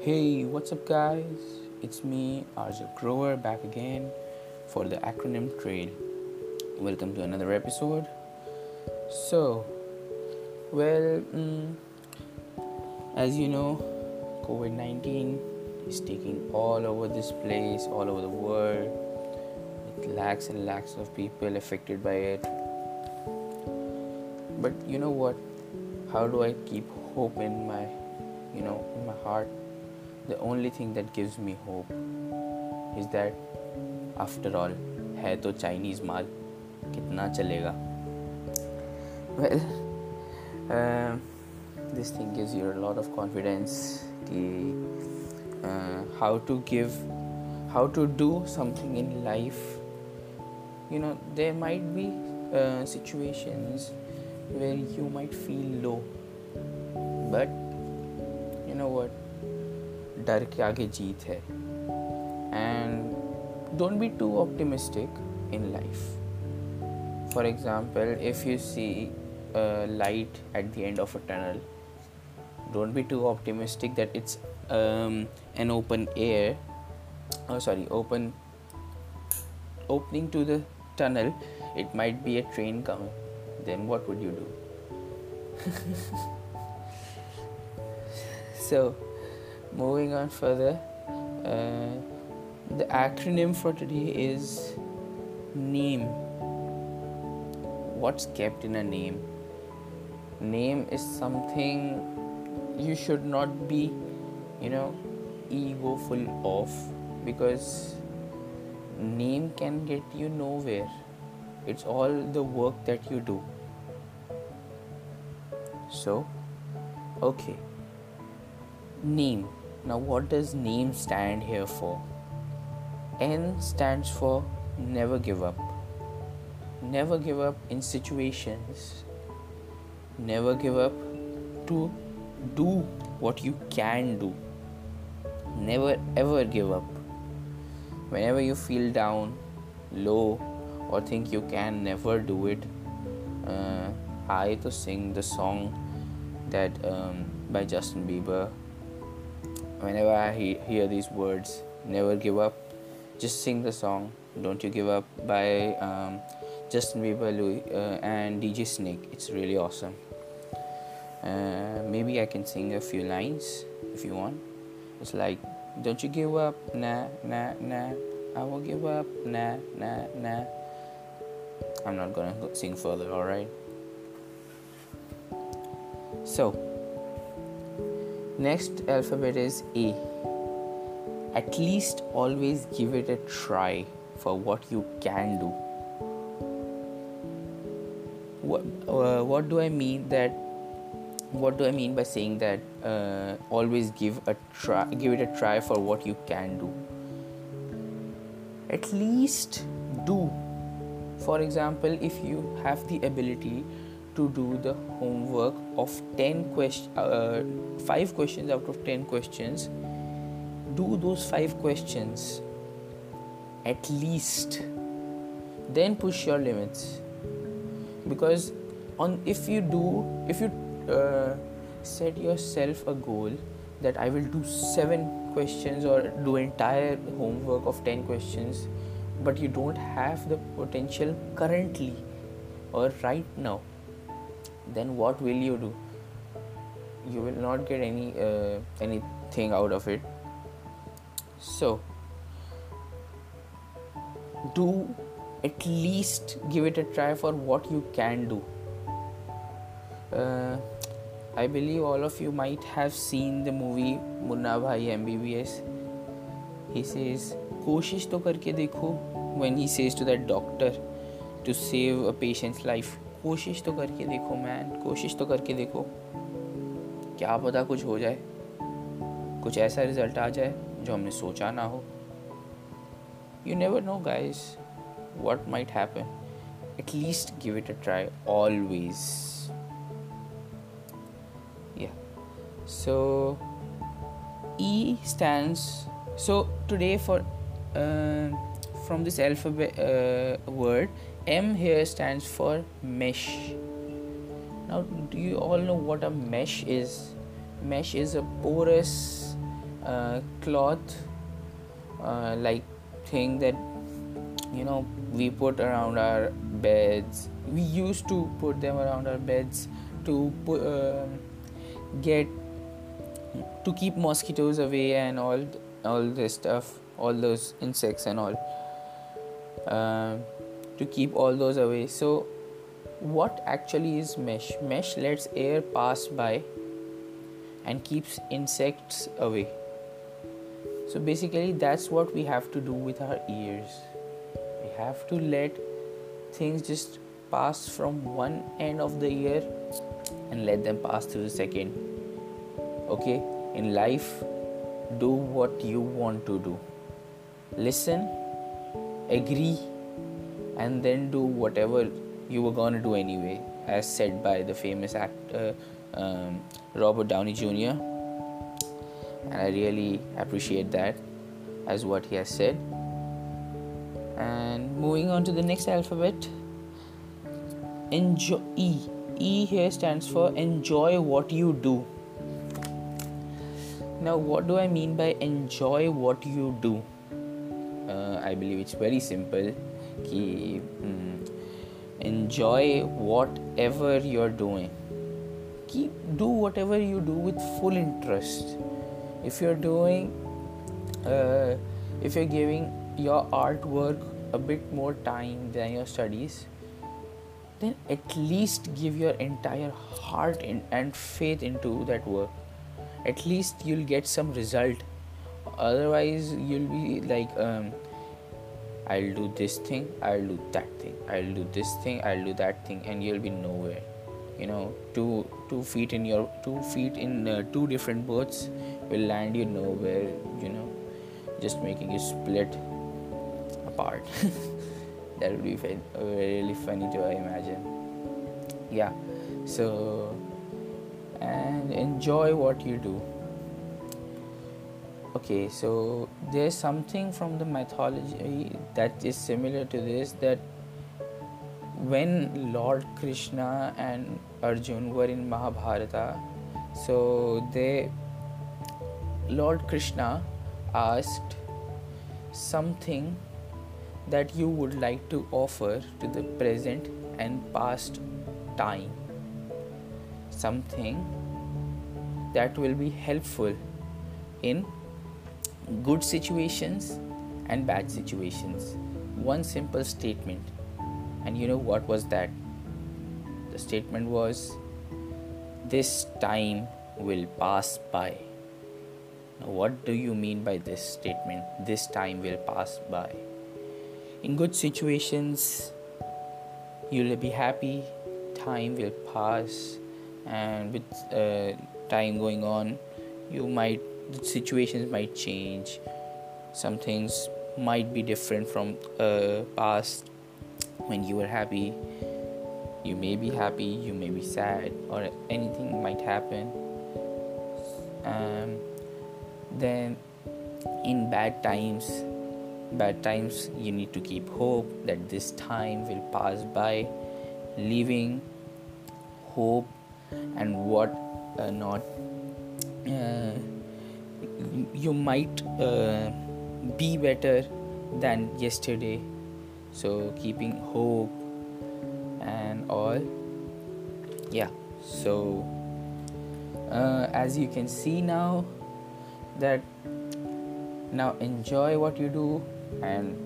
Hey, what's up, guys? It's me, Arjun Grover, back again for the acronym trail. Welcome to another episode. So, well, mm, as you know, COVID 19 is taking all over this place, all over the world, with lakhs and lakhs of people affected by it. But you know what? How do I keep hope in my, you know, in my heart? The only thing that gives me hope is that after all है तो Chinese माल कितना चलेगा well uh, this thing gives you a lot of confidence कि uh, how to give how to do something in life you know there might be uh, situations where you might feel low but you know what डर के आगे जीत है। And don't be too optimistic in life for example if you see light at the end of a tunnel don't be too optimistic that it's an open air sorry open opening to the tunnel it might be a train come then what would you do so moving on further uh, the acronym for today is name what's kept in a name name is something you should not be you know egoful of because name can get you nowhere. It's all the work that you do. So okay name now, what does name stand here for? N stands for never give up. Never give up in situations. Never give up to do what you can do. Never ever give up. Whenever you feel down, low, or think you can never do it, uh, I to sing the song that um, by Justin Bieber whenever I he- hear these words, never give up, just sing the song Don't You Give Up by um, Justin Bieber Louis, uh, and DJ Snake. It's really awesome. Uh, maybe I can sing a few lines if you want. It's like, Don't you give up, nah, nah, nah. I won't give up, nah, nah, nah. I'm not gonna sing further, alright? So, Next alphabet is A. At least always give it a try for what you can do. What, uh, what do I mean that? What do I mean by saying that? Uh, always give a try, give it a try for what you can do. At least do. For example, if you have the ability to do the homework of 10 questions uh, 5 questions out of 10 questions do those 5 questions at least then push your limits. Because on if you do if you uh, set yourself a goal that i will do 7 questions or do entire homework of 10 questions but you don't have the potential currently or right now then what will you do? You will not get any uh, anything out of it. So do at least give it a try for what you can do. Uh, i believe all of you might have seen the movie munna bhai mbbs he says koshish to karke dekho when he says to that doctor to save a patient's life. कोशिश तो करके देखो man कोशिश तो करके देखो। क्या पता कुछ हो जाए। कुछ ऐसा रिज़ल्ट आ जाए जो हमने सोचा ना हो। You never know guys what might happen at least give it a try always yeah so E stand so today for from this elf word M here stands for mesh. Now, do you all know what a mesh is? Mesh is a porous uh, cloth uh, like thing that you know we put around our beds we used to put them around our beds to uh, get to keep mosquitoes away and all all this stuff all those insects and all uh, to keep all those away. So what actually is mesh? Mesh lets air pass by and keeps insects away. So basically that's what we have to do with our ears. We have to let things just pass from one end of the ear and let them pass to the second. Okay? In life do what you want to do. Listen agree and then do whatever you were gonna do anyway as said by the famous actor um, robert downey jr and i really appreciate that as what he has said. And moving on to the next alphabet. Enjoy e. E here stands for enjoy what you do. Now what do i mean by enjoy what you do? Uh, i believe it's very simple Mm, enjoy whatever you're doing. keep do whatever you do with full interest. If you're doing uh, if you're giving your artwork a bit more time than your studies then at least give your entire heart and faith into that work. At least you'll get some result. Otherwise you'll be like um, i'll do this thing i'll do that thing i'll do this thing i'll do that thing and you'll be nowhere. You know two two feet in your two feet in uh, two different boats will land you nowhere you know just making you split apart. That would be fun, really funny to imagine. Yeah so and enjoy what you do okay so there's something from the mythology that is similar to this that when lord krishna and arjun were in mahabharata so they lord krishna asked something that you would like to offer to the present and past time. Something that will be helpful in good situations and bad situations. One simple statement. And you know what was that? The statement was This time will pass by. Now, what do you mean by this statement? This time will pass by in good situations you'll be happy time will pass and with uh, time going on you might the situations might change. Some things might be different from uh, past. When you were happy you may be happy you may be sad or anything might happen. Um, then in bad times bad times, you need to keep hope that this time will pass by, leaving hope and what uh, not. Uh, you might uh, be better than yesterday, so keeping hope and all. Yeah, so uh, as you can see now, that now enjoy what you do and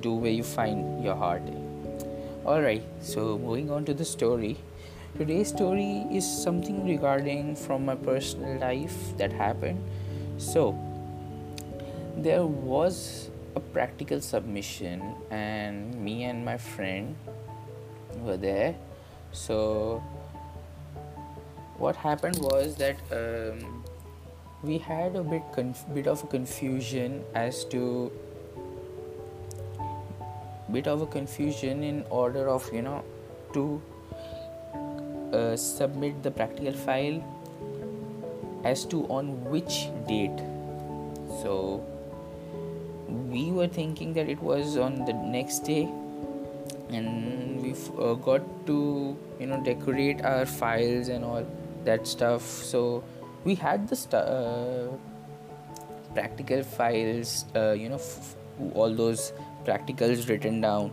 do where you find your heart. Alright so moving on to the story today's story is something regarding from my personal life that happened. So there was a practical submission and me and my friend were there. So what happened was that um, we had a bit conf- bit of a confusion as to bit of a confusion in order of you know to uh, submit the practical file as to on which date. So we were thinking that it was on the next day and we uh, got to you know decorate our files and all that stuff. So we had the st- uh, practical files uh, you know f- all those practicals written down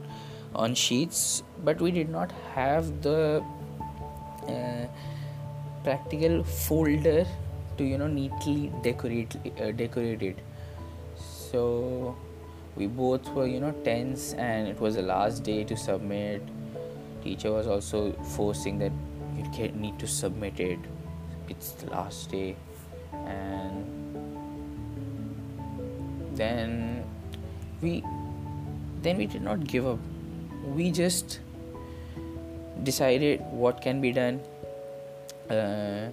on sheets but we did not have the practical folder to you know neatly decorate uh, it. So we both were you know tense and it was the last day to submit. Teacher was also forcing that you need to submit it. It's the last day. And then we then we did not give up. We just decided what can be done uh,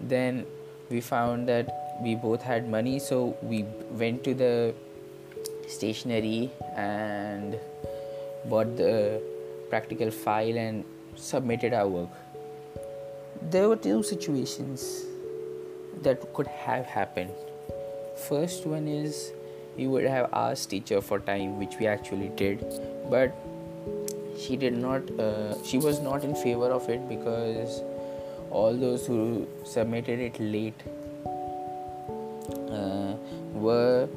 then we found that we both had money so we went to the stationery and bought the practical file and submitted our work. There were two situations that could have happened. First one is we would have asked teacher for time which we actually did but she did not uh, she was not in favor of it because all those who submitted it late uh, were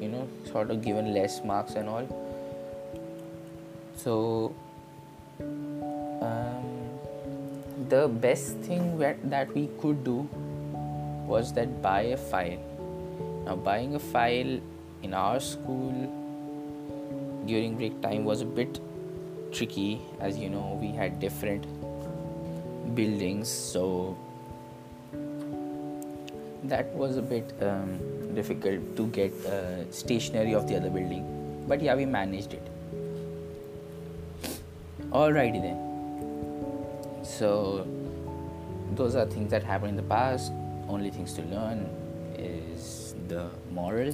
you know sort of given less marks and all. So um, the best thing that we could do was that buy a file. Now buying a file in our school during break time was a bit tricky. As you know we had different buildings so that was a bit um, difficult to get uh, of the other building but yeah we managed it. Alrighty then. So those are things that happened in the past. Only things to learn is the moral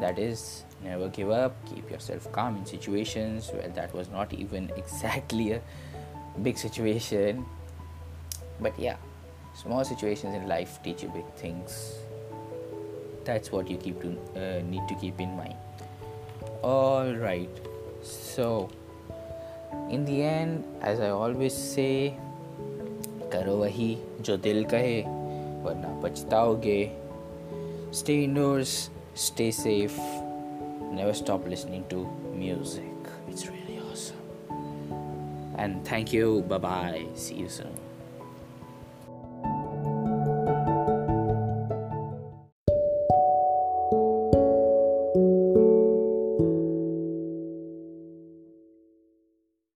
that is never give up. Keep yourself calm in situations well that was not even exactly a big situation but yeah small situations in life teach you big things that's what you keep to uh, need to keep in mind all right so in the end as i always say करो वही जो दिल कहे वरना पछताओगे stay indoors stay safe never stop listening to music it's really awesome and thank you bye bye see you soon